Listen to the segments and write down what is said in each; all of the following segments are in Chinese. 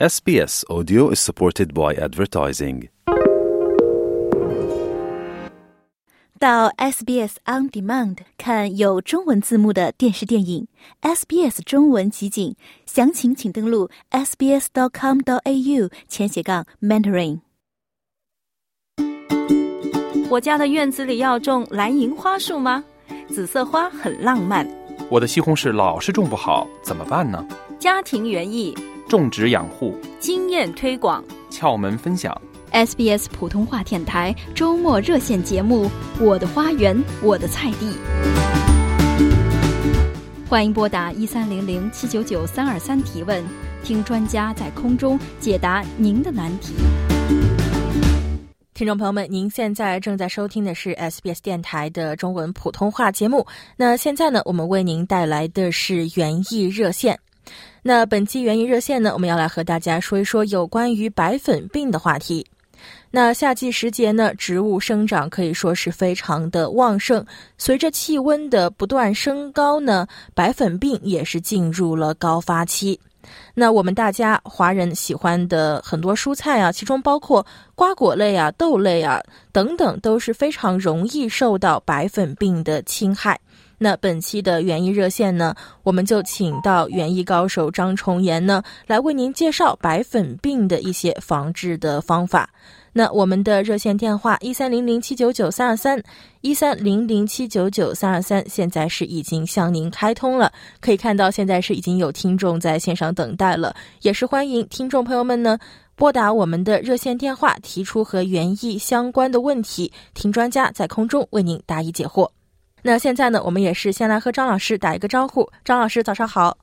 SBS Audio is supported by advertising. 到 SBS On Demand 看有中文字幕的电视电影，SBS 中文集锦，详情请登录 sbs.com.au 前斜杠 mentoring。我家的院子里要种蓝银花树吗？紫色花很浪漫。我的西红柿老是种不好，怎么办呢？家庭园艺，种植养护，经验推广。窍门分享。SBS 普通话电台周末热线节目《我的花园，我的菜地》，欢迎拨打一三零零七九九三二三提问，听专家在空中解答您的难题。听众朋友们，您现在正在收听的是 SBS 电台的中文普通话节目。那现在呢，我们为您带来的是园艺热线。那本期园艺热线呢，我们要来和大家说一说有关于白粉病的话题。那夏季时节呢，植物生长可以说是非常的旺盛。随着气温的不断升高呢，白粉病也是进入了高发期。那我们大家华人喜欢的很多蔬菜啊，其中包括瓜果类啊、豆类啊等等，都是非常容易受到白粉病的侵害。那本期的园艺热线呢，我们就请到园艺高手张崇岩呢，来为您介绍白粉病的一些防治的方法。那我们的热线电话一三零零七九九三二三一三零零七九九三二三，现在是已经向您开通了。可以看到，现在是已经有听众在线上等待了，也是欢迎听众朋友们呢拨打我们的热线电话，提出和园艺相关的问题，听专家在空中为您答疑解惑。那现在呢，我们也是先来和张老师打一个招呼。张老师，早上好。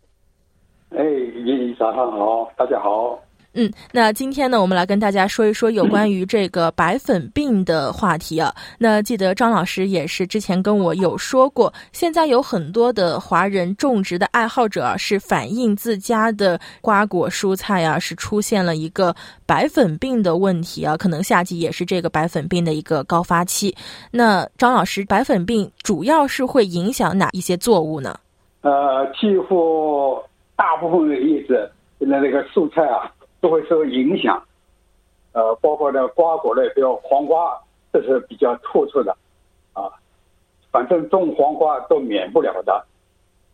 哎，你早上好，大家好。嗯，那今天呢，我们来跟大家说一说有关于这个白粉病的话题啊。那记得张老师也是之前跟我有说过，现在有很多的华人种植的爱好者啊，是反映自家的瓜果蔬菜啊，是出现了一个白粉病的问题啊。可能夏季也是这个白粉病的一个高发期。那张老师，白粉病主要是会影响哪一些作物呢？呃，几乎大部分的叶子那那个蔬菜啊。都会受影响，呃，包括呢瓜果类，比如黄瓜，这是比较突出的，啊，反正种黄瓜都免不了的，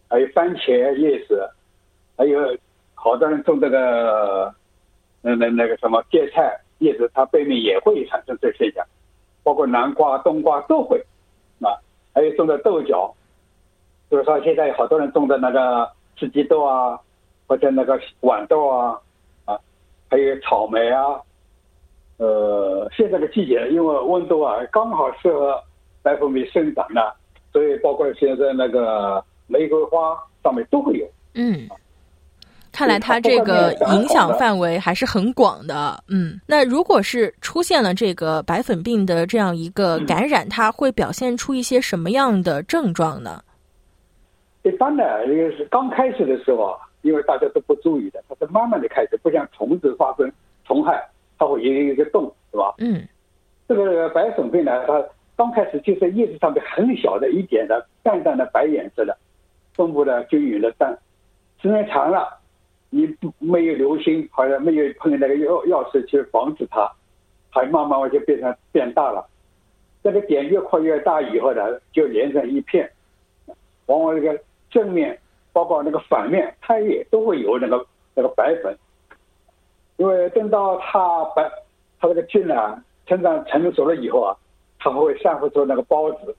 还有番茄叶子，还有好多人种这个，那那那个什么芥菜叶子，它背面也会产生这现象，包括南瓜、冬瓜都会，啊，还有种的豆角，就是说现在好多人种的那个四季豆啊，或者那个豌豆啊。还有草莓啊，呃，现在的季节，因为温度啊刚好适合白粉病生长的，所以包括现在那个玫瑰花上面都会有。嗯，看来它这个影响范围还是很广的。嗯，那如果是出现了这个白粉病的这样一个感染，它会表现出一些什么样的症状呢？一般呢，因为是刚开始的时候啊。因为大家都不注意的，它是慢慢的开始，不像虫子发生虫害，它会有一个洞，是吧？嗯，这个白粉病呢，它刚开始就是叶子上面很小的一点的淡淡的白颜色的，分布的均匀的淡，时间长了，你没有留心，好像没有碰那个药药水去防止它，还慢慢就变成变大了。这个点越扩越大以后呢，就连成一片，往往这个正面。包括那个反面，它也都会有那个那个白粉，因为等到它白，它这个菌呢成长成熟了以后啊，它会散发出那个孢子，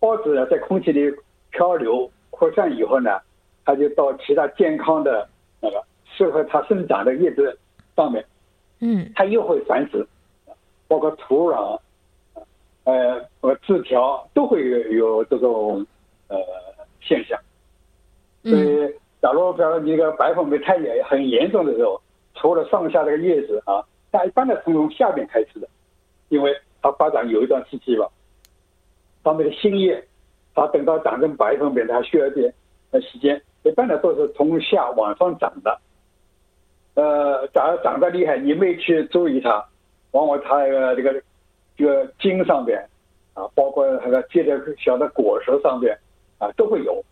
孢子呢在空气里漂流扩散以后呢，它就到其他健康的那个适合它生长的叶子上面，嗯，它又会繁殖，包括土壤，呃和枝条都会有有这种呃现象。所以，假如比如说你这个白粉病太严很严重的时候，除了上下这个叶子啊，它一般的是从下面开始的，因为它发展有一段时期吧，它那个新叶，它等到长成白粉病，它需要一点呃时间，一般的都是从下往上长的。呃，假如长得厉害，你没去注意它，往往它这个这个茎上边啊，包括那个结的小的果实上边啊，都会有。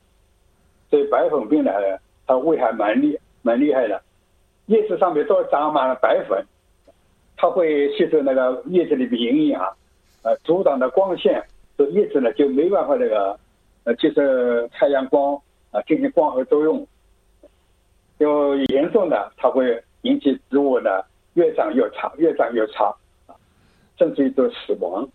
所以白粉病呢，它危害蛮厉蛮厉害的，叶子上面都长满了白粉，它会吸收那个叶子里的营养，呃，阻挡的光线，这叶子呢就没办法那个呃接受太阳光啊进行光合作用，就严重的它会引起植物呢越长越差，越长越差，甚至于都死亡。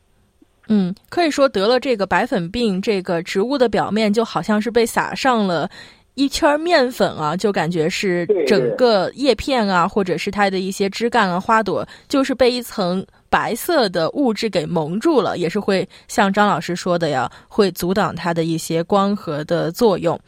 嗯，可以说得了这个白粉病，这个植物的表面就好像是被撒上了一圈面粉啊，就感觉是整个叶片啊，或者是它的一些枝干啊、花朵，就是被一层白色的物质给蒙住了，也是会像张老师说的呀，会阻挡它的一些光合的作用。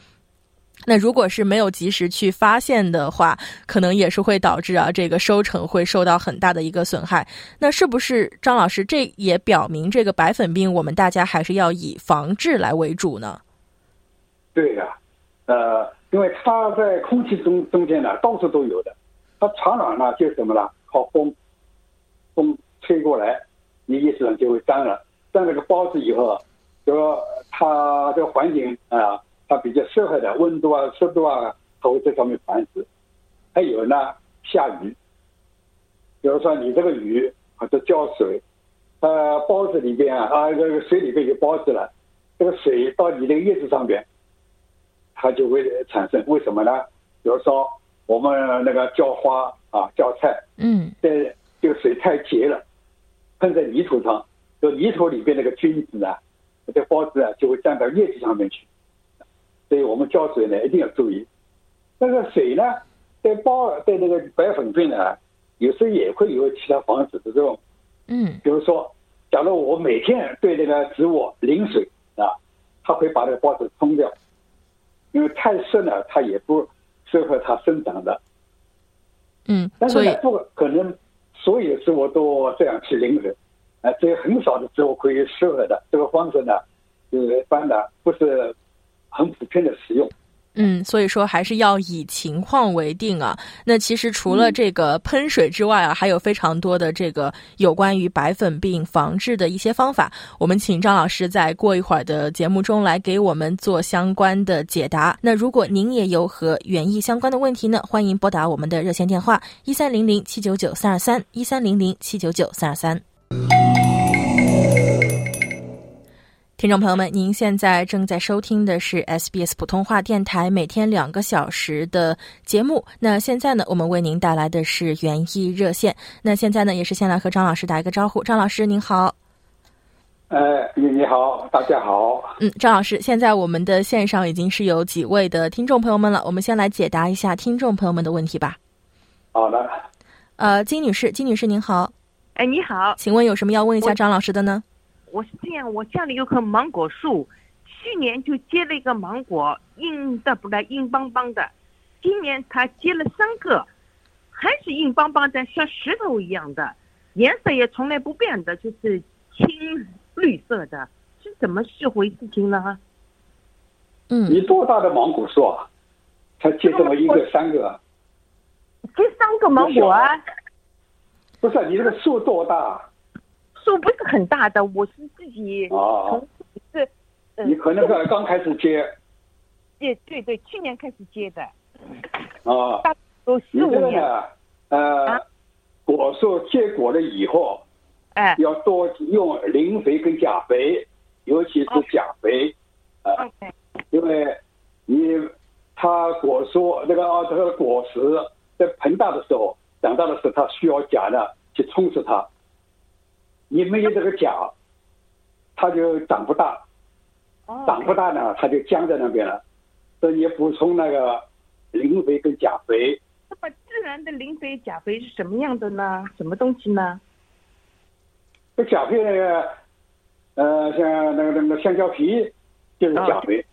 那如果是没有及时去发现的话，可能也是会导致啊这个收成会受到很大的一个损害。那是不是张老师？这也表明这个白粉病，我们大家还是要以防治来为主呢？对的，呃，因为它在空气中中间呢，到处都有的。它传染呢，就是什么呢？靠风，风吹过来，你叶子上就会沾了。沾了个孢子以后，就说它这个环境啊、它比较适合的温度啊、湿度啊，它会在上面繁殖。还有呢，下雨，比如说你这个雨或者浇水，呃，包子里边啊，啊，这个水里边有包子了，这个水到你这个叶子上边，它就会产生。为什么呢？比如说我们那个浇花啊、浇菜，嗯这这个水太结了，喷在泥土上，就泥土里边那个菌子啊，这包子啊就会沾到叶子上面去。所以我们浇水呢一定要注意。那个水呢，对包对那个白粉病呢，有时候也会有其他防止的作用。嗯比如说，假如我每天对那个植物淋水啊，它会把那个孢子冲掉，因为太湿呢，它也不适合它生长的。嗯，但是呢，不可能所有的植物都这样去淋水，啊，只有很少的植物可以适合的。这个方式呢，呃，一般的不是很普遍的使用。嗯，所以说还是要以情况为定啊。那其实除了这个喷水之外啊，还有非常多的这个有关于白粉病防治的一些方法。我们请张老师在过一会儿的节目中来给我们做相关的解答。那如果您也有和园艺相关的问题呢，欢迎拨打我们的热线电话一三零零七九九三二三一三零零七九九三二三。听众朋友们，您现在正在收听的是 SBS 普通话电台每天两个小时的节目。那现在呢，我们为您带来的是园艺热线。那现在呢，也是先来和张老师打一个招呼。张老师您好，呃，你你好，大家好。嗯，张老师，现在我们的线上已经是有几位的听众朋友们了，我们先来解答一下听众朋友们的问题吧。好的，呃，金女士，金女士您好，哎，你好，请问有什么要问一下张老师的呢？我是这样，我家里有棵芒果树，去年就结了一个芒果，硬的不来硬邦邦的，今年它结了三个，还是硬邦邦的，像石头一样的，颜色也从来不变的，就是青绿色的，是怎么是回事情呢？嗯你多大的芒果树啊？才结这么一个、三个啊？结三个芒果啊，不是，你这个树多大？树不是很大的，我是自己哦从是，嗯你可能刚刚开始接。对对对，去年开始接的，啊。有你这个十五年，啊，果树结果了以后，哎。要多用磷肥跟钾肥，尤其是钾肥，啊因为你它果树那个啊这个果实在膨大的时候，长大的时候，它需要钾呢去充实它。你没有这个钾，它就长不大，哦长不大呢，它就僵在那边了。所以你补充那个磷肥跟钾肥，那么自然的磷肥、钾肥是什么样的呢？什么东西呢？这钾肥那个，呃，像那个那个香蕉皮就是钾肥。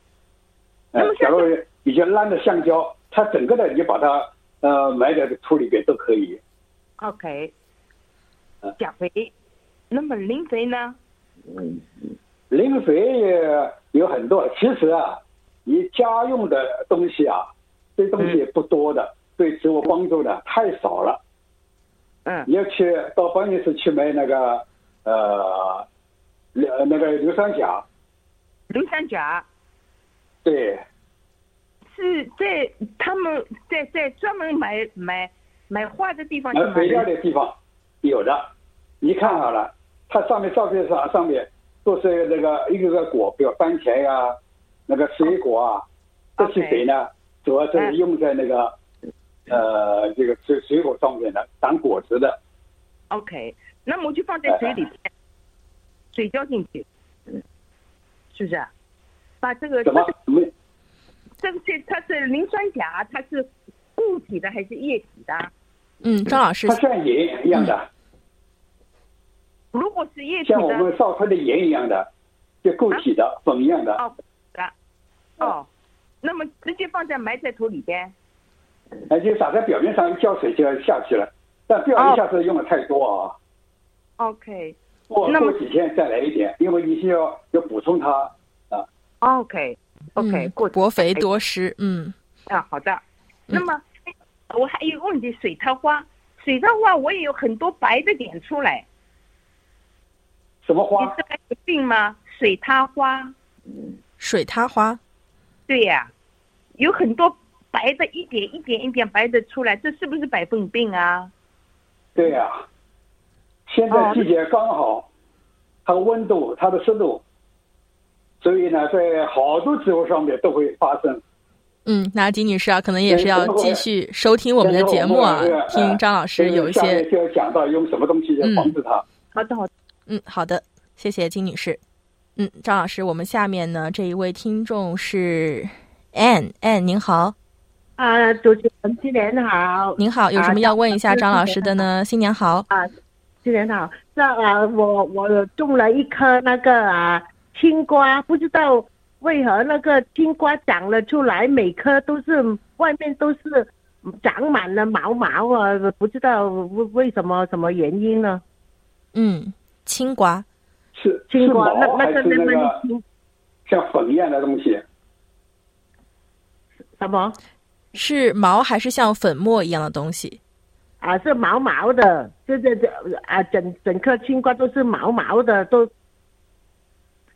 呃假如比较烂的香蕉，它整个的你把它呃埋在土里边都可以。OK，嗯钾肥。那么磷肥呢？嗯磷肥也有很多，其实啊，你家用的东西啊，这东西也不多的，对植物帮助的太少了。嗯你要去到办公室去买那个呃，硫那个硫酸钾，硫酸钾对，是在他们在在专门买买买花的地方去买肥料。的地方有的，你看好了，它上面照片上上面都是那个一个个果，比如番茄呀、那个水果啊，这些水呢，主要是用在那个呃这个水水果上面的，长果子的。OK，那么我就放在水里边，水浇进去，是不是？把这个什么这个？这个是它是磷酸钾，它是固体的还是液体的？嗯，张老师它，像盐一样的，如果是液体的像我，们烧出的盐一样的，就固体的、粉一样的。哦的，哦，那么直接放在埋在土里边。而且撒在表面上一浇水就要下去了，但不要一下子用的太多啊。OK 过那么过几天再来一点，因为你需要要补充它啊。OK OK，嗯过薄肥多湿，嗯啊，好的。那么我还有一个问题，水桃花，水桃花我也有很多白的点出来，你什么花？你这个有病吗？水塌花，水塌花，对呀、有很多白的，一点一点一点白的出来，这是不是白粉病啊？对呀、现在季节刚好，它温度、它的湿度，所以呢，在好多植物上面都会发生。嗯，那金女士啊，可能也是要继续收听我们的节目啊听张老师有一下些面就要讲到用什么东西来防治它。好的好的，嗯，好的，谢谢金女士。嗯，张老师，我们下面呢这一位听众是 Ann，Ann 您好，啊，主持人新年好，您好，有什么要问一下张老师的呢？新年好，啊新年好。这啊，我我种了一颗那个啊青瓜，不知道为何那个青瓜长了出来，每颗都是外面都是长满了毛毛啊，不知道为为什么什么原因呢？嗯，青瓜，是青瓜是毛还是那那个那那个像粉一样的东西？什么是毛还是像粉末一样的东西？啊？是毛毛的，这这这啊，整整颗青瓜都是毛毛的，都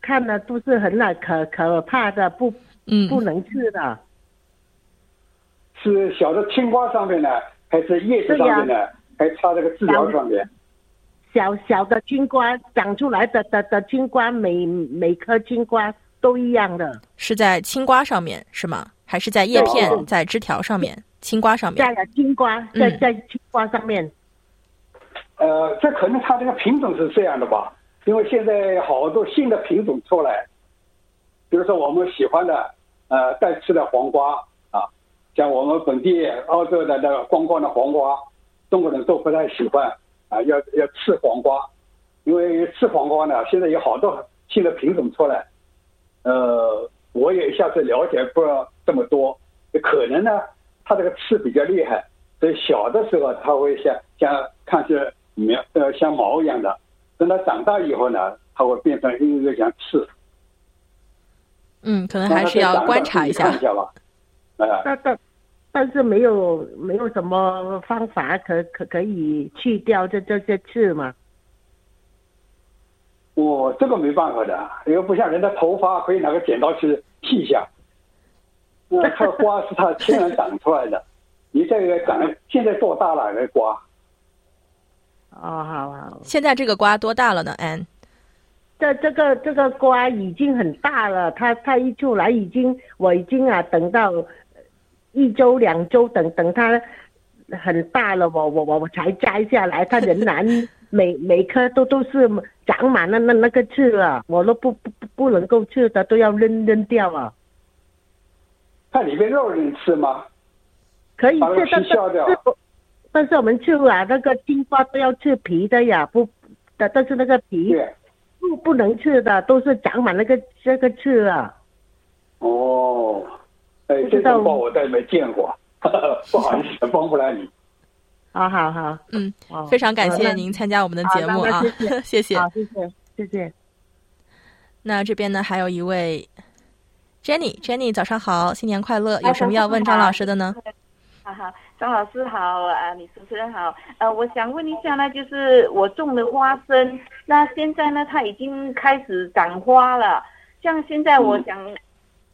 看的都是很那可可怕的，不嗯，不能吃的。是小的青瓜上面呢，还是叶子上面呢？还插这个治疗上面？小小的青瓜长出来的的的青瓜，每每颗青瓜都一样的，是在青瓜上面是吗？还是在叶片哦、在枝条上面？青瓜上面？在了青瓜在嗯在青瓜上面。呃，这可能它这个品种是这样的吧，因为现在好多新的品种出来，比如说我们喜欢的呃带刺的黄瓜啊，像我们本地澳洲的那个光光的黄瓜，中国人都不太喜欢啊，要要吃黄瓜，因为吃黄瓜呢，现在有好多新的品种出来，呃，我也一下子了解不了这么多，可能呢，它这个刺比较厉害，所以小的时候它会像像看是苗呃像毛一样的，等它长大以后呢，它会变成一个像刺。嗯，可能还是要观察一下看一。下吧。啊、但但但是没有没有什么方法可可可以去掉这这些刺嘛？我这个没办法的，因为不像人的头发可以拿个剪刀去剃一下。那它瓜是它天然长出来的，你这个长现在多大了？那瓜哦，好好，现在这个瓜多大了呢？安，这这个这个瓜已经很大了，它它一出来已经我已经啊等到一周两周等等它很大了，我我我我才摘下来，它仍然每每颗都都是长满了那那个刺了，我都不不不不能够吃的，都要扔扔掉啊。它里面肉能吃吗？可以吃，但是但是我们吃啊，那个青瓜都要吃皮的呀，不，但但是那个皮，不不能吃的，都是长满那个这个刺啊。哦，哎，这种瓜我倒没见过，不好意思，帮不了你。好好好，嗯，哦非常感谢您参加我们的节目啊谢，谢谢。好，谢谢谢谢。那这边呢还有一位 Jenny，Jenny 早上好，新年快乐！有什么要问张老师的呢？哈哈，张老师好啊，李主持人好。呃，我想问一下呢，就是我种的花生，那现在呢，它已经开始长花了。像现在我想，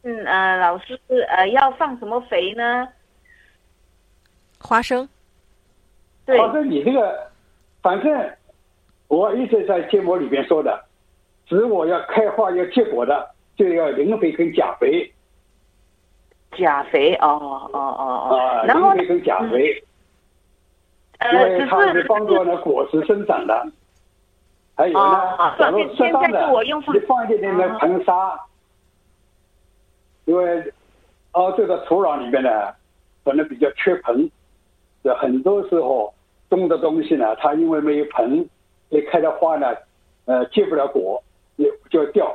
嗯呃，老师呃要放什么肥呢？花生，对。花生你这个，反正我一直在节目里边说的，植物要开花要结果的，就要磷肥跟钾肥。钾肥哦哦哦啊，哦，然后磷肥跟钾肥，因呃，它是是帮助呢果实生长的。还有哦呢，假如现适当现在的是我用放你放一点点的哦硼砂，因为澳洲的土壤里面呢，可能比较缺硼，有很多时候种的东西呢，它因为没有硼，所以开的花呢，呃，结不了果，也就要掉。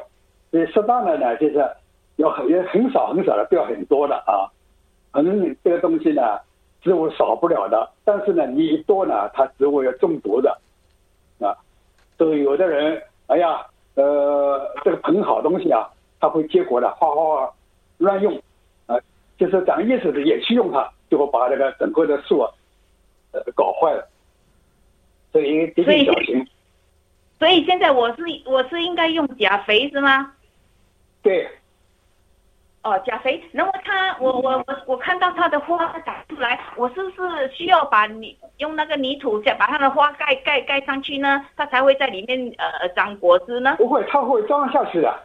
所以适当的呢，就是要很也很少很少的，不要很多的啊。硼这个东西呢，植物少不了的，但是呢，你一多呢，它植物要中毒的啊。所以有的人，哎呀，呃，这个硼好东西啊，它会结果的，哗哗哗乱用，啊，就是长叶子的也去用它，就会把这个整个的树啊，呃，搞坏了。所以得所以点小心。所以现在我是我是应该用钾肥是吗？对，哦，钾肥。那么它，我我我我看到它的花长出来，我是不是需要把你用那个泥土再把它的花盖盖盖上去呢？它才会在里面呃长果子呢？不会，它会装下去的，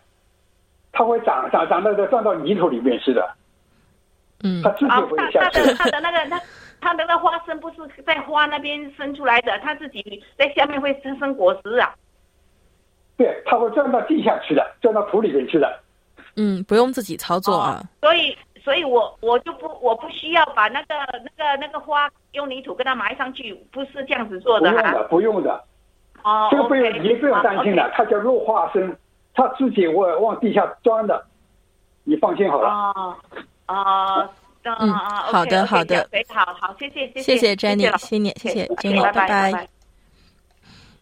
它会长长长到钻到泥土里面去的，嗯它自己啊，会它下去。它的它的那个它它的那个花生不是在花那边生出来的，它自己在下面会生生果实啊。对，它会钻到地下去的，钻到土里面去的。嗯，不用自己操作啊。所以，所以我我就不我不需要把那个那个那个花用泥土给它埋上去，不是这样子做的哈。不用的，不用的，哦，这个不用你不用担心的，它叫落花生，它自己往往地下钻的，你放心好了。啊啊。嗯嗯啊，好的好的好好，谢谢谢谢谢谢 Jenny，老谢谢谢谢 Jenny，拜拜拜拜。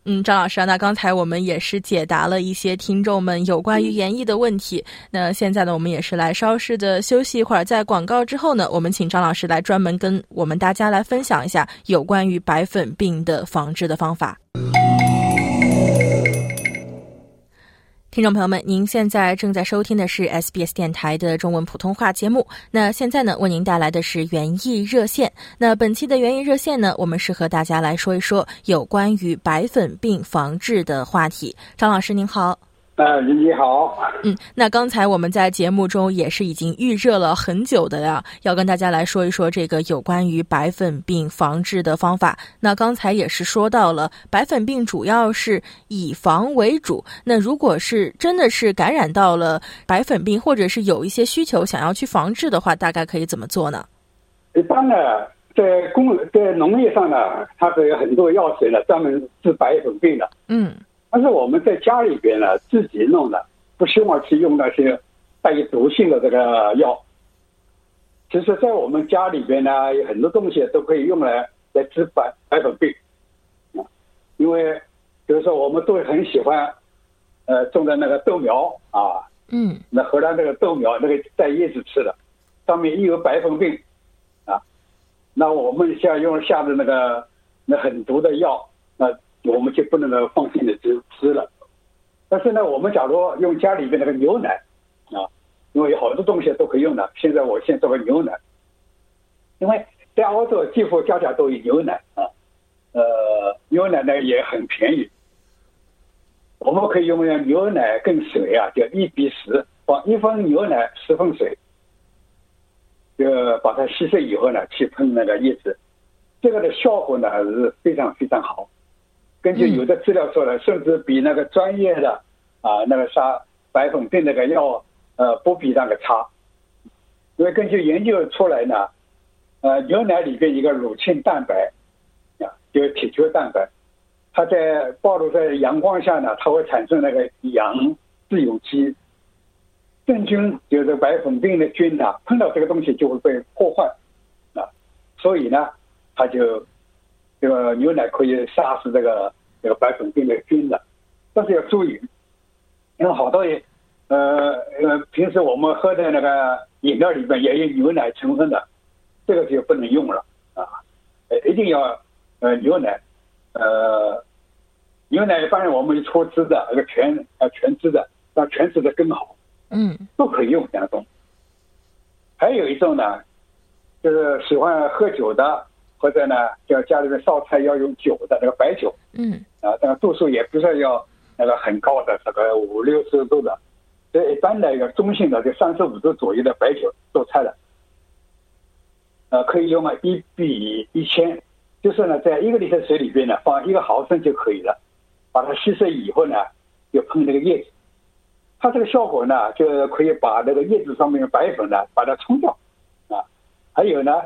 嗯，张老师啊，那刚才我们也是解答了一些听众们有关于园艺的问题。那现在呢，我们也是来稍事的休息一会儿，在广告之后呢，我们请张老师来专门跟我们大家来分享一下有关于白粉病的防治的方法。听众朋友们，您现在正在收听的是 SBS 电台的中文普通话节目。那现在呢，为您带来的是园艺热线。那本期的园艺热线呢，我们是和大家来说一说有关于白粉病防治的话题。张老师您好。呃，你好，嗯，那刚才我们在节目中也是已经预热了很久的呀，要跟大家来说一说这个有关于白粉病防治的方法。那刚才也是说到了，白粉病主要是以防为主。那如果是真的是感染到了白粉病，或者是有一些需求想要去防治的话，大概可以怎么做呢？一般呢，在工在农业上呢，它是有很多药水呢，专门治白粉病的。嗯但是我们在家里边呢，自己弄的，不希望去用那些带有毒性的这个药。其实，在我们家里边呢，有很多东西都可以用来来治白白粉病。啊，因为比如说我们都很喜欢，呃，种的那个豆苗啊，嗯那荷兰那个豆苗那个带叶子吃的，上面一有白粉病，啊，那我们现在用下的那个那很毒的药，那我们就不能够放心的吃吃了。但是呢，我们假如用家里边那个牛奶，啊，因为有好多东西都可以用的。现在我先做个牛奶，因为在澳洲几乎家家都有牛奶啊，呃，牛奶呢也很便宜。我们可以用牛奶跟水啊，就一比十，放一分牛奶十分水，就把它稀释以后呢，去喷那个叶子，这个的效果呢是非常非常好。根据有的资料说的，甚至比那个专业的啊那个杀白粉病那个药，呃，不比那个差。因为根据研究出来呢，呃，牛奶里边一个乳清蛋白啊，就是铁球蛋白，它在暴露在阳光下呢，它会产生那个氧自由基。真菌就是白粉病的菌呢，碰到这个东西就会被破坏啊，所以呢，它就这个牛奶可以杀死这个这个白粉病的菌的，但是要注意，因为好多也呃呃，平时我们喝的那个饮料里面也有牛奶成分的，这个就不能用了啊，呃，一定要呃牛奶，呃，牛奶一般我们脱脂的，那个全呃全脂的，那全脂的更好。嗯都可以用两种。还有一种呢，就是喜欢喝酒的或者呢，叫家里面烧菜要用酒的那个白酒。嗯。啊，那个度数也不是要那个很高的，这个五六十度的，所以一般的一个中性的，就三十五度左右的白酒做菜的，呃，可以用啊一比一千，就是呢，在一个 liter 水里边呢放一个毫升就可以了，把它稀释以后呢，就喷那个叶子，它这个效果呢，就可以把那个叶子上面的白粉呢把它冲掉，啊，还有呢，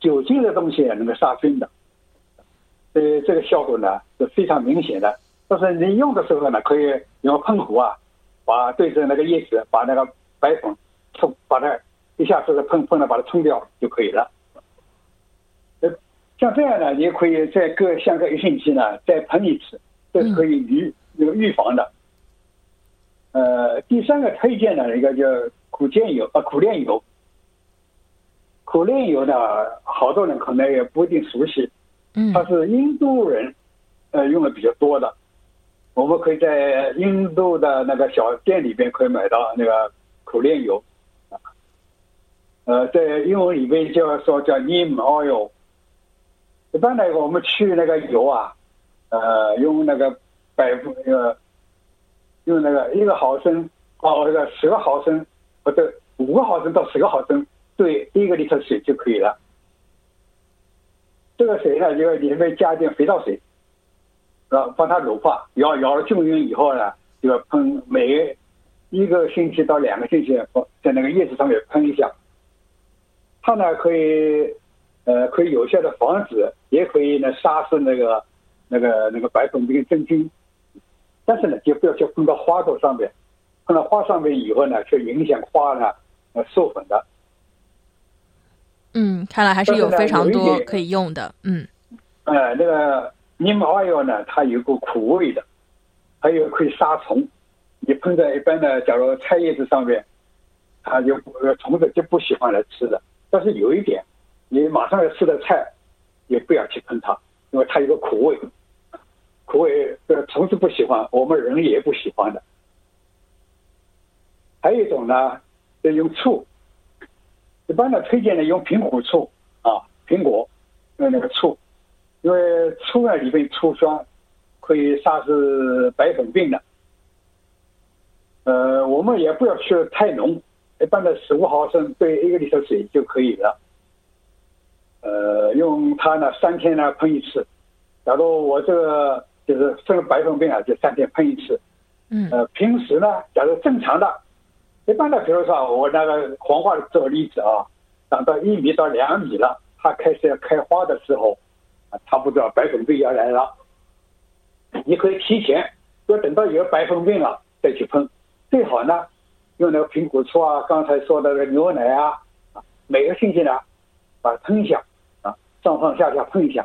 酒精的东西能够杀菌的，呃这个效果呢是非常明显的。但是你用的时候呢，可以用喷壶啊，把对着那个叶子，把那个白粉冲，把它一下子喷喷了，把它冲掉就可以了。呃，像这样呢，你可以再隔相隔一星期呢再喷一次，这是可以预那个预防的。呃，第三个推荐的一个叫苦楝油啊，苦楝油。苦楝油呢，好多人可能也不一定熟悉，嗯它是印度人呃用的比较多的。我们可以在印度的那个小店里边可以买到那个苦楝油，啊，呃，在英文里面就说叫 neem oil。一般来说，我们去那个油啊，呃，用那个百分呃，用那个一个毫升哦，那个十个毫升或者五个毫升到十个毫升兑一个里头水就可以了。这个水呢，就要里面加一点肥皂水，啊，帮它乳化，摇摇了均匀以后呢，就要喷每一个星期到两个星期在那个叶子上面喷一下。它呢可以呃可以有效的防止，也可以呢杀死那个那个那个白粉病真菌。但是呢，就不要去喷到花朵上面，喷到花上面以后呢，却影响花呢呃授粉的。嗯，看来还是有非常多可以用的。嗯呃，那个 neem oil 呢，它有个苦味的，还有可以杀虫。你喷在一般的，假如菜叶子上面，它就呃虫子就不喜欢来吃的。但是有一点，你马上要吃的菜，也不要去喷它，因为它有个苦味，苦味呃虫子不喜欢，我们人也不喜欢的。还有一种呢，就用醋，一般的推荐呢用苹果醋啊，苹果用那个醋。因为醋呢里面醋酸，可以杀死白粉病的。呃，我们也不要去太浓，一般的十五毫升兑一个 liter 水就可以了。呃，用它呢三天呢喷一次。假如我这个就是生白粉病啊，就三天喷一次。嗯呃，平时呢，假如正常的，一般的，比如说我那个黄花这个例子啊，长到一米到两米了，它开始要开花的时候。啊，差不多白粉病要来了，你可以提前，要等到有白粉病了再去喷，最好呢用那个苹果醋啊，刚才说的那个牛奶啊，啊，每个星期呢把它喷一下，啊，上上下下喷一下，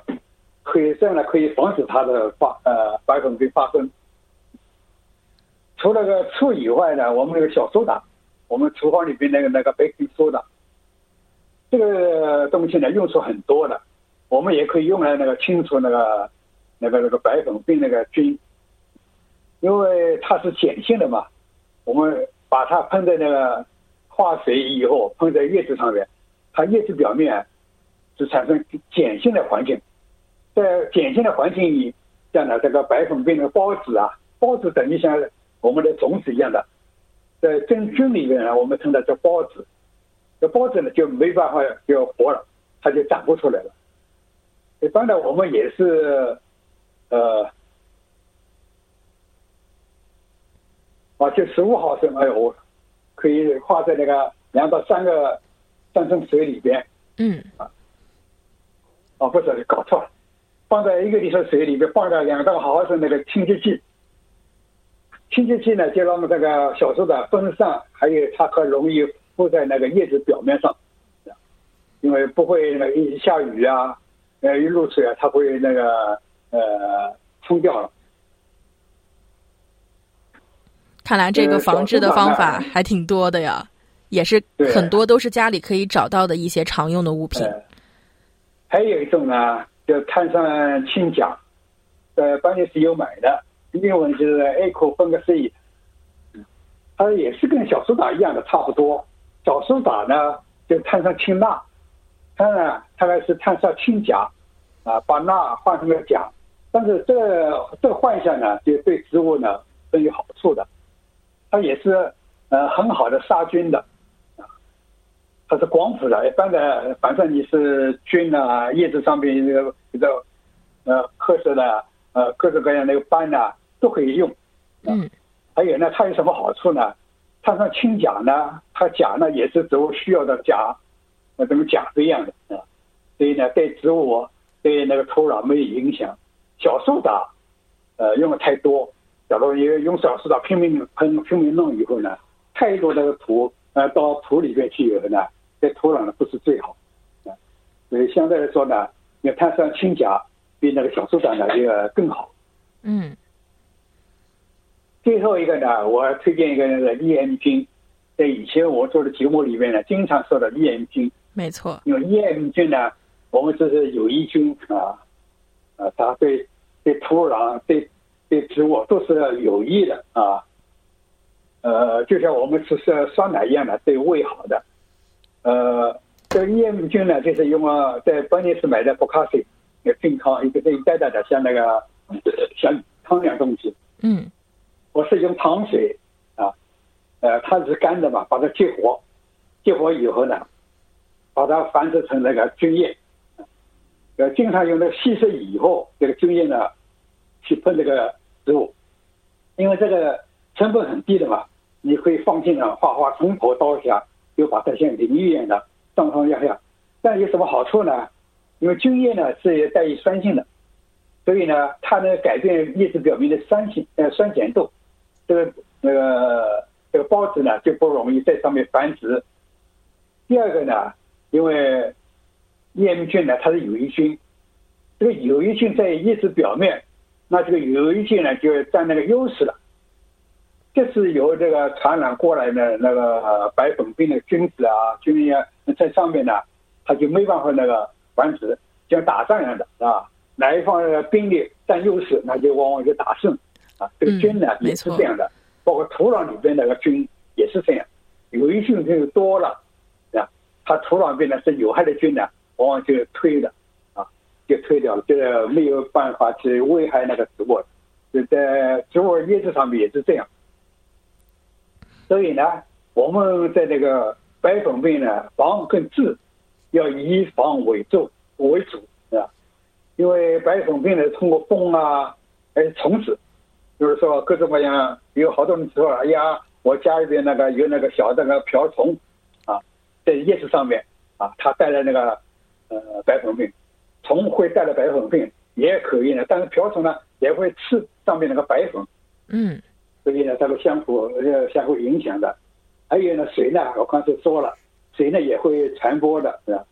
可以这样呢可以防止它的发呃白粉病发生。除了个醋以外呢，我们那个小苏打，我们厨房里边那个那个 baking soda，这个东西呢用处很多的。我们也可以用来那个清除那个那个那个白粉病那个菌，因为它是碱性的嘛。我们把它喷在那个化水以后，喷在叶子上面，它叶子表面是产生碱性的环境，在碱性的环境里，这样的这个白粉病的孢子啊，孢子等于像我们的种子一样的，在真菌里面呢，我们称它叫孢子，这孢子呢就没办法就活了，它就长不出来了。一般的，我们也是，呃，啊，就十五毫升，哎呦，我可以化在那个两到三个三升水里边。嗯哦，不是，搞错了，放在一个 liter 水里边，放个两到毫升那个清洁剂。清洁剂呢，就让这个小苏打分散，还有它可容易附在那个叶子表面上，因为不会那个一下雨啊。呃，一露水啊，它会那个呃冲掉了。看来这个呃防治的方法还挺多的呀，也是很多都是家里可以找到的一些常用的物品。呃，还有一种呢，叫碳酸氢钾，在班尼斯有买的，英文就是 a c o 分个 C，它也是跟小苏打一样的差不多。小苏打呢，就碳酸氢钠，它呢，它呢是碳酸氢钾，啊，把钠换成了钾，但是这这个换下呢，就对植物呢是有好处的，它也是呃很好的杀菌的，啊，它是广谱的，一般的，反正你是菌啊，叶子上面这个这个呃褐色的呃各种各样那个斑呐都可以用，嗯，还有呢，它有什么好处呢？它像氢钾呢，它钾呢也是植物需要的钾，那这个钾是一样的啊，所以呢对植物。对那个土壤没有影响，小苏打，呃，用的太多，假如用用小苏打拼命喷、拼命弄以后呢，太多那个土呃到土里面去以后呢，对土壤呢不是最好，啊，所以相对来说呢，你碳酸氢钾比那个小苏打呢要更好。嗯。最后一个呢，我推荐一个那个 EM 菌，在以前我做的节目里面呢，经常说的 EM 菌。没错。因为 EM 菌呢。我们这是有益菌啊，啊，它对对土壤、对对植物都是有益的啊。呃，就像我们吃吃酸奶一样的，对胃好的。呃，这个益菌呢，就是用啊，在关键是买的不卡水，那健康一个这一袋袋的，像那个像汤一样东西。嗯。我是用糖水啊，呃，它是干的嘛，把它激活，激活以后呢，把它繁殖成那个菌液。呃，经常用那稀释以后，这个菌液呢，去喷这个植物，因为这个成本很低的嘛，你可以放进了花花从头到下，就把它像淋浴一样的上上下下。但有什么好处呢？因为菌液呢是带有酸性的，所以呢，它能改变叶子表面的酸性呃酸碱度，这个那个这个孢子呢就不容易在上面繁殖。第二个呢，因为叶菌呢，它是有益菌，这个有益菌在叶子表面，那这个有益菌呢就占那个优势了。这是由这个传染过来的那个白粉病的菌子啊、菌呀，在上面呢，它就没办法那个繁殖，像打仗一样的啊，哪一方的兵力占优势，那就往往就打胜啊。这个菌呢也是这样的，包括土壤里边那个菌也是这样，有益菌就多了啊，它土壤边呢是有害的菌呢。往往就推了，啊，就推掉了，就是没有办法去危害那个植物，就在植物叶子上面也是这样。所以呢，我们在这个白粉病呢，防跟治要以防为主为主，啊，因为白粉病呢，通过风啊，还有虫子，就是说各种各样，有好多人说，哎呀，我家里边那个有那个小的那个瓢虫，啊，在叶子上面，啊，它带来那个。呃，白粉病，虫会带来白粉病，也可以呢。但是瓢虫呢，也会吃上面那个白粉。嗯，所以呢，它是相互呃相互影响的。还有呢，水呢，我刚才说了，水呢也会传播的，是吧？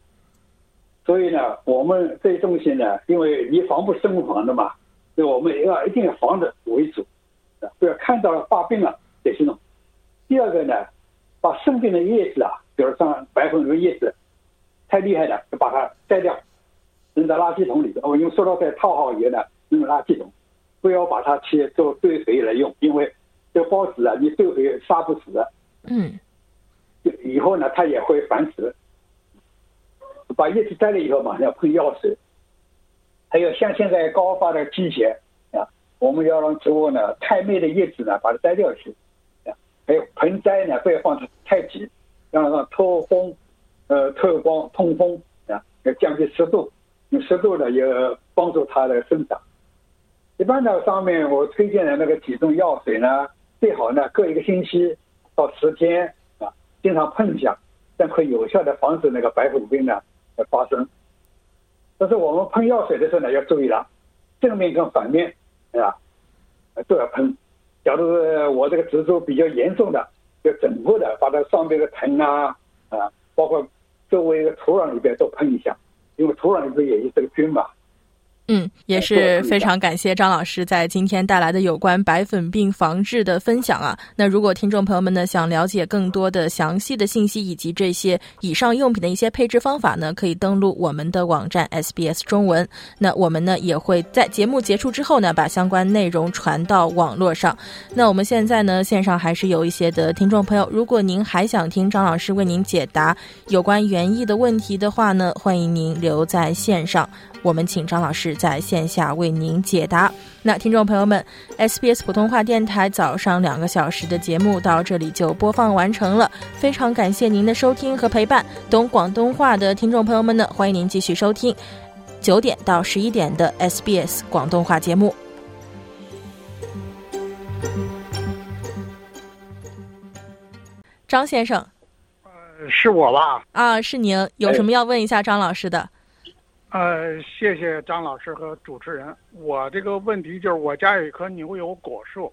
所以呢，我们这些东西呢，因为你防不胜防的嘛，所以我们也要一定要防着为主，不要看到了发病了再去弄。第二个呢，把生病的叶子啊，比如像白粉的叶子。太厉害了，就把它摘掉，扔到垃圾桶里头。我用塑料袋套好以后呢，扔垃圾桶，不要把它去做堆肥来用，因为这孢子啊，你堆肥杀不死的。嗯。以后呢，它也会繁殖。把叶子摘了以后，马上要喷药水。还有像现在高发的季节啊，我们要让植物呢，太密的叶子呢，把它摘掉去。啊，还有盆栽呢，不要放的太挤，让它透风。呃，透光通风啊，要降低湿度，用湿度呢也帮助它的生长。一般的上面我推荐的那个体重药水呢，最好呢隔一个星期到十天啊，经常喷一下，这样可以有效的防止那个白粉病呢的发生。但是我们喷药水的时候呢，要注意了，正面跟反面对吧都要喷。假如是我这个植株比较严重的，就整个的把它上面的藤啊啊，包括。周围的土壤里边都喷一下，因为土壤里边也有这个菌嘛。嗯，也是非常感谢张老师在今天带来的有关白粉病防治的分享啊。那如果听众朋友们呢想了解更多的详细的信息以及这些以上用品的一些配置方法呢，可以登录我们的网站 SBS 中文。那我们呢也会在节目结束之后呢把相关内容传到网络上。那我们现在呢线上还是有一些的听众朋友，如果您还想听张老师为您解答有关园艺的问题的话呢，欢迎您留在线上。我们请张老师在线下为您解答。那听众朋友们，SBS 普通话电台早上两个小时的节目到这里就播放完成了，非常感谢您的收听和陪伴。懂广东话的听众朋友们呢，欢迎您继续收听九点到十一点的 SBS 广东话节目。张先生呃是我吧？啊，是您，有什么要问一下张老师的？呃，谢谢张老师和主持人。我这个问题就是，我家有一棵牛油果树，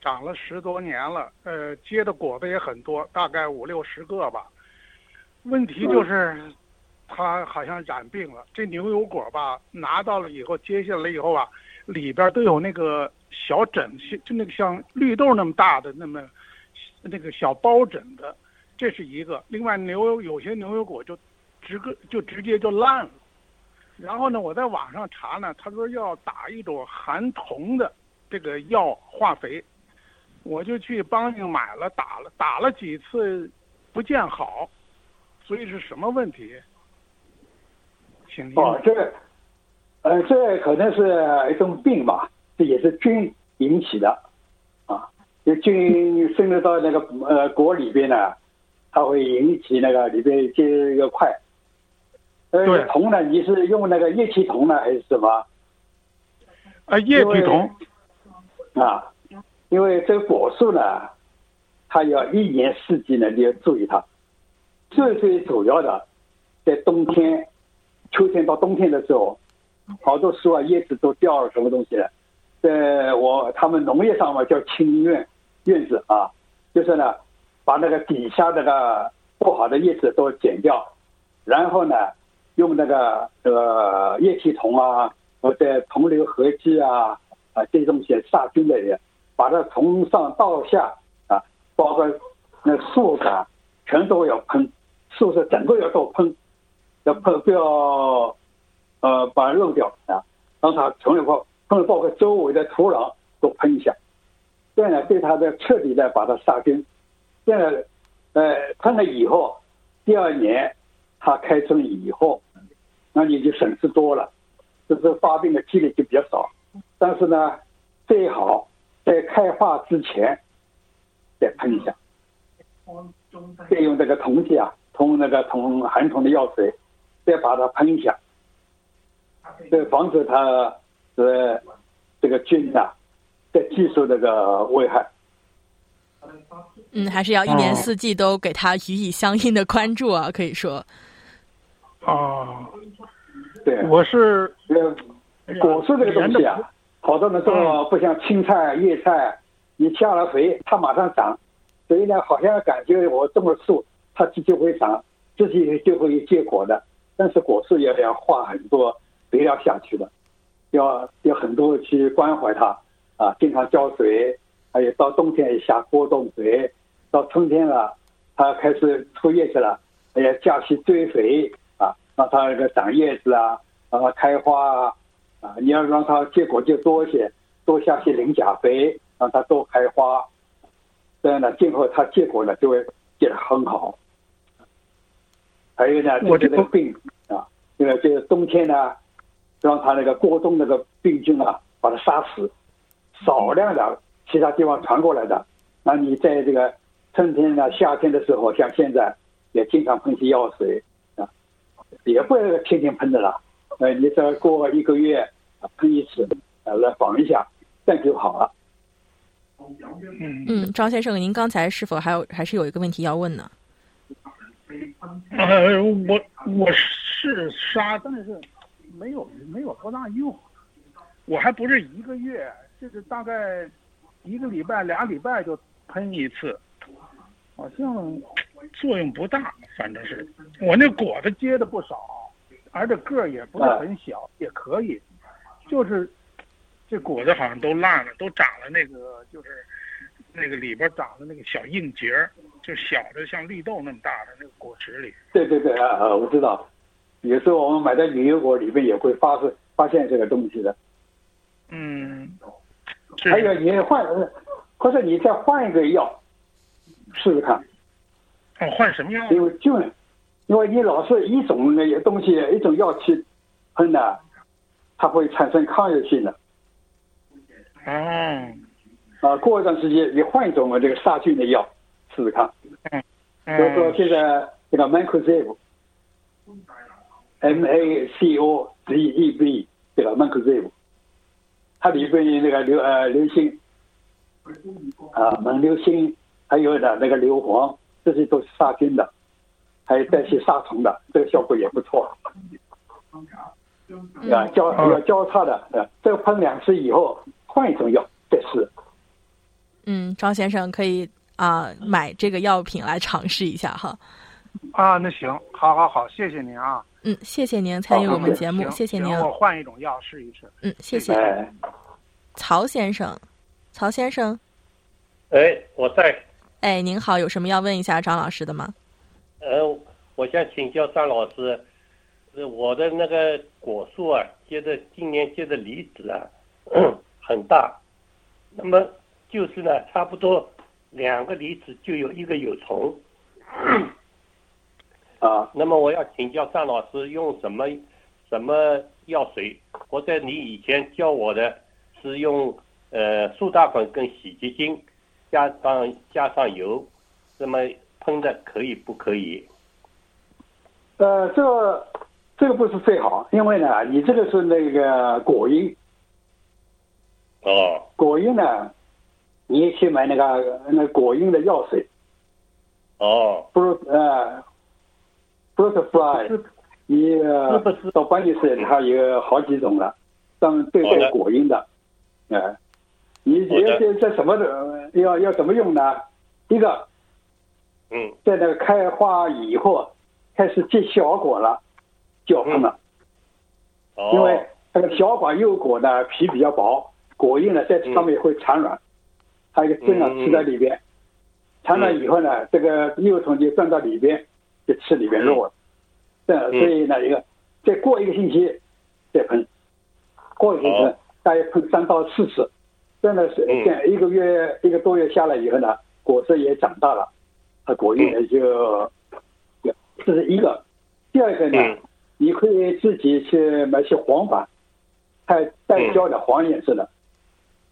长了十多年了，呃，结的果子也很多，大概五六十个吧。问题就是，它好像染病了。这牛油果吧，拿到了以后，接下来以后啊，里边都有那个小疹，就那个像绿豆那么大的那么那个小包疹的，这是一个。另外，牛油有些牛油果就直个就直接就烂了。然后呢，我在网上查呢，他说要打一种含铜的这个药化肥，我就去帮你买了，打了，打了几次不见好，所以是什么问题？请您哦，这，呃，这可能是一种病吧，这也是菌引起的，啊，这菌渗入到那个呃果里边呢，它会引起那个里边结一个块。呃对，铜呢，你是用那个液体铜呢，还是什么？啊，液体铜，啊，因为这个果树呢，它要一年四季呢，你要注意它。最最主要的，在冬天、秋天到冬天的时候，好多树啊叶子都掉了，什么东西了？在我他们农业上嘛叫清院院子啊，就是呢，把那个底下那个不好的叶子都剪掉，然后呢，用那个呃液体铜啊，或者铜硫合剂啊啊这种些杀菌的人，把它从上到下啊，包括那树干全都要喷，树是整个要都喷，要喷不要呃把它漏掉啊，让它从以后喷包括周围的土壤都喷一下，这样呢对它的彻底的把它杀菌，这样呃喷了以后，第二年它开春以后，那你就损失多了，就是发病的几率就比较少。但是呢，最好在开花之前再喷一下，再用这个铜剂啊，铜那个铜含铜的药水，再把它喷一下，这防止它呃这个菌啊、再继续这个危害。嗯，还是要一年四季都给它予以相应的关注啊，可以说。啊，对，我是呃，果树这个东西啊，好多人说不像青菜、叶菜，你下了肥它马上长，所以呢，好像感觉我种了树，它自己会长，自己就会结果的。但是果树也要花很多肥料下去的，要要很多去关怀它啊，经常浇水，还有到冬天下锅冬水，到春天了，它开始出叶子了，哎呀，加去追肥啊，让它那个长叶子啊，让它开花啊，啊，你要让它结果就多一些，多下些磷钾肥，让它多开花，这样呢，今后它结果呢就会结得很好。还有呢，这就是这个病啊，因为这个冬天呢，让它那个过冬那个病菌啊，把它杀死，少量的其他地方传过来的。那你在这个春天呢、夏天的时候，像现在也经常喷些药水啊，也不要天天喷的了。呃，你再过一个月啊喷一次，呃，来防一下，这样就好了。嗯嗯，张先生，您刚才是否还有还是有一个问题要问呢？呃，我我是杀，但是没有没有多大用。我还不是一个月，就是大概一个礼拜、俩礼拜就喷一次，好像作用不大。反正是我那果子结的不少，而且个儿也不是很小，也可以。就是这果子好像都烂了，都长了那个就是那个里边长的那个小硬结儿，就小的像绿豆那么大的那个果实里。对对对啊啊，我知道。有时候我们买的牛油果里面也会发现发现这个东西的。嗯，还有你换，或者你再换一个药试试看，哦，换什么药？因为就因为你老是一种那些东西一种药去喷呢，它会产生抗药性的。嗯啊，过一段时间你换一种这个杀菌的药试试看。比如说嗯现在这个 Mancozeb，M A C O Z E B 这个 Mancozeb，它里边有那个硫呃硫辛啊锰硫辛，还有呢那个硫磺，这些都是杀菌的，还有带些杀虫的，这个效果也不错。啊，交要交叉的，呃，这个喷两次以后换一种药再试。嗯，张先生可以啊、买这个药品来尝试一下哈。啊，那行，好好好，谢谢您啊。嗯，谢谢您参与我们节目，行谢谢您。我换一种药试一试。嗯，谢谢哎，曹先生。曹先生，哎，我在，哎，您好，有什么要问一下张老师的吗？呃，我想请教张老师，呃我的那个果树啊，结的今年结的梨子啊，很大，那么就是呢，差不多两个梨子就有一个有虫，啊，那么我要请教张老师用什么什么药水，或者你以前教我的是用呃苏打粉跟洗洁精加上加上油，那么喷的可以不可以？呃，这个这个不是最好，因为呢，你这个是那个果蝇，哦。果蝇呢，你去买那个那果蝇的药水，哦，不是。呃，butterfly，你呃是不是。到关键是它有好几种了，专门对好的。待果蝇的，呃，你要这这什么的要要怎么用呢？一个嗯。在那个开花以后开始结小果了，就要喷了。哦，因为那个小果幼果呢皮比较薄，果蝇呢在上面会产卵，它一个针啊嗯吃在里边，产卵以后呢，这个幼虫就钻到里边，就吃里边肉了。这样所以呢，一个再过一个星期再喷，过一个星期哦大约喷三到四次，这样呢是嗯。这样一个月一个多月下来以后呢，果子也长大了，它果蝇呢就，这是一个。第二个呢，嗯。你可以自己去买些黄板，带带胶的黄颜色的，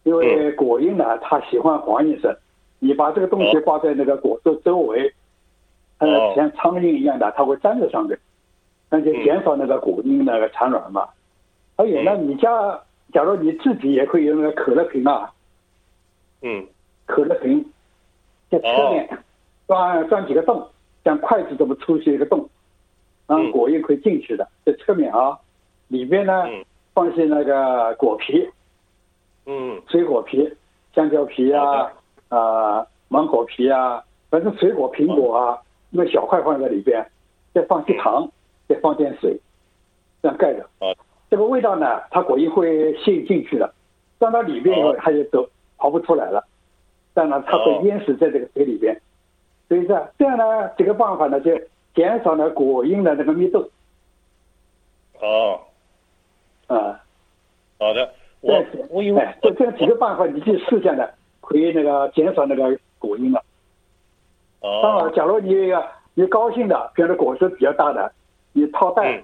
因为果蝇呢它喜欢黄颜色，你把这个东西挂在那个果子周围，呃哦，像苍蝇一样的，它会粘在上面，那就减少那个果蝇那个产卵嘛。还有呢，你家假如你自己也可以用那个可乐瓶啊，嗯。可乐瓶在侧面钻钻几个洞，像筷子这么粗细一个洞，让嗯。果蝇可以进去的，在侧面啊，里边呢嗯。放些那个果皮，嗯。水果皮，香蕉皮啊，啊、芒果皮啊，反正水果、苹果啊，那小块放在里边，再放些糖，再放点水，这样盖着。好。这个味道呢，它果蝇会吸进去的，钻到里边以后哦，它就走跑不出来了。这样呢，它会哦淹死在这个水里边。所以这样这样呢，这个办法呢，就减少了果蝇的那个密度哦，啊。好的，我我因为哎，这这样几个办法你去试一下呢，可以那个减少那个果蝇了。当哦然，假如你你高兴的，比如说果实比较大的，你套袋、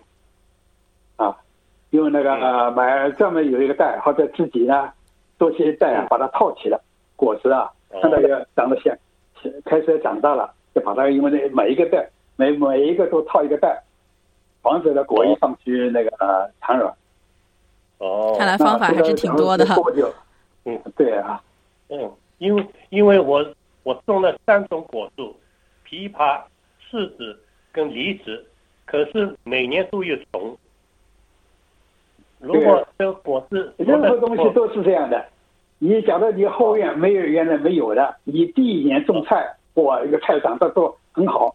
嗯啊，用那个、呃买专门有一个袋，或者自己呢做些袋啊，把它套起来，果实啊，哦看到要长得像开始长大了，就把它因为那每一个袋每每一个都套一个袋，防止它果蝇上去那个呃产卵。哦，看来方法还是挺多的哈。多？嗯对啊，嗯，因为因为我我种了三种果树，枇杷、柿子跟梨子，可是每年都有虫。如果这个果子任何东西都是这样的。你假如你后院没有原来没有的，你第一年种菜，哇，一个菜长得都很好，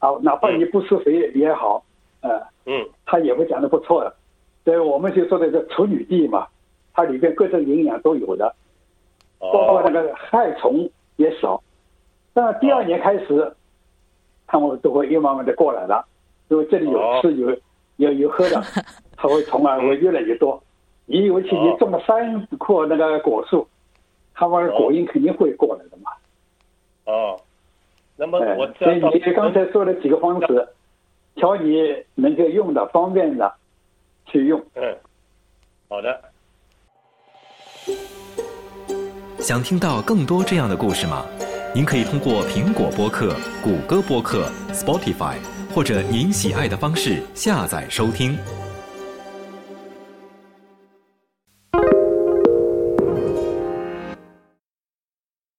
啊，哪怕你不施肥也好，呃，嗯。它也会长得不错的。所以我们就说的是处女地嘛，它里边各种营养都有的，包括那哦个害虫也少。但第二年开始，他们都会又慢慢的过来了，因为这里有吃有有有喝的，它会虫啊会越来越多。你尤其你种了三棵那个果树，它们果蝇肯定会过来的嘛。哦，那么哎我，所以你刚才说的几个方式，挑你能够用的方便的去用。嗯好的。想听到更多这样的故事吗？您可以通过苹果播客、谷歌播客、Spotify，或者您喜爱的方式下载收听。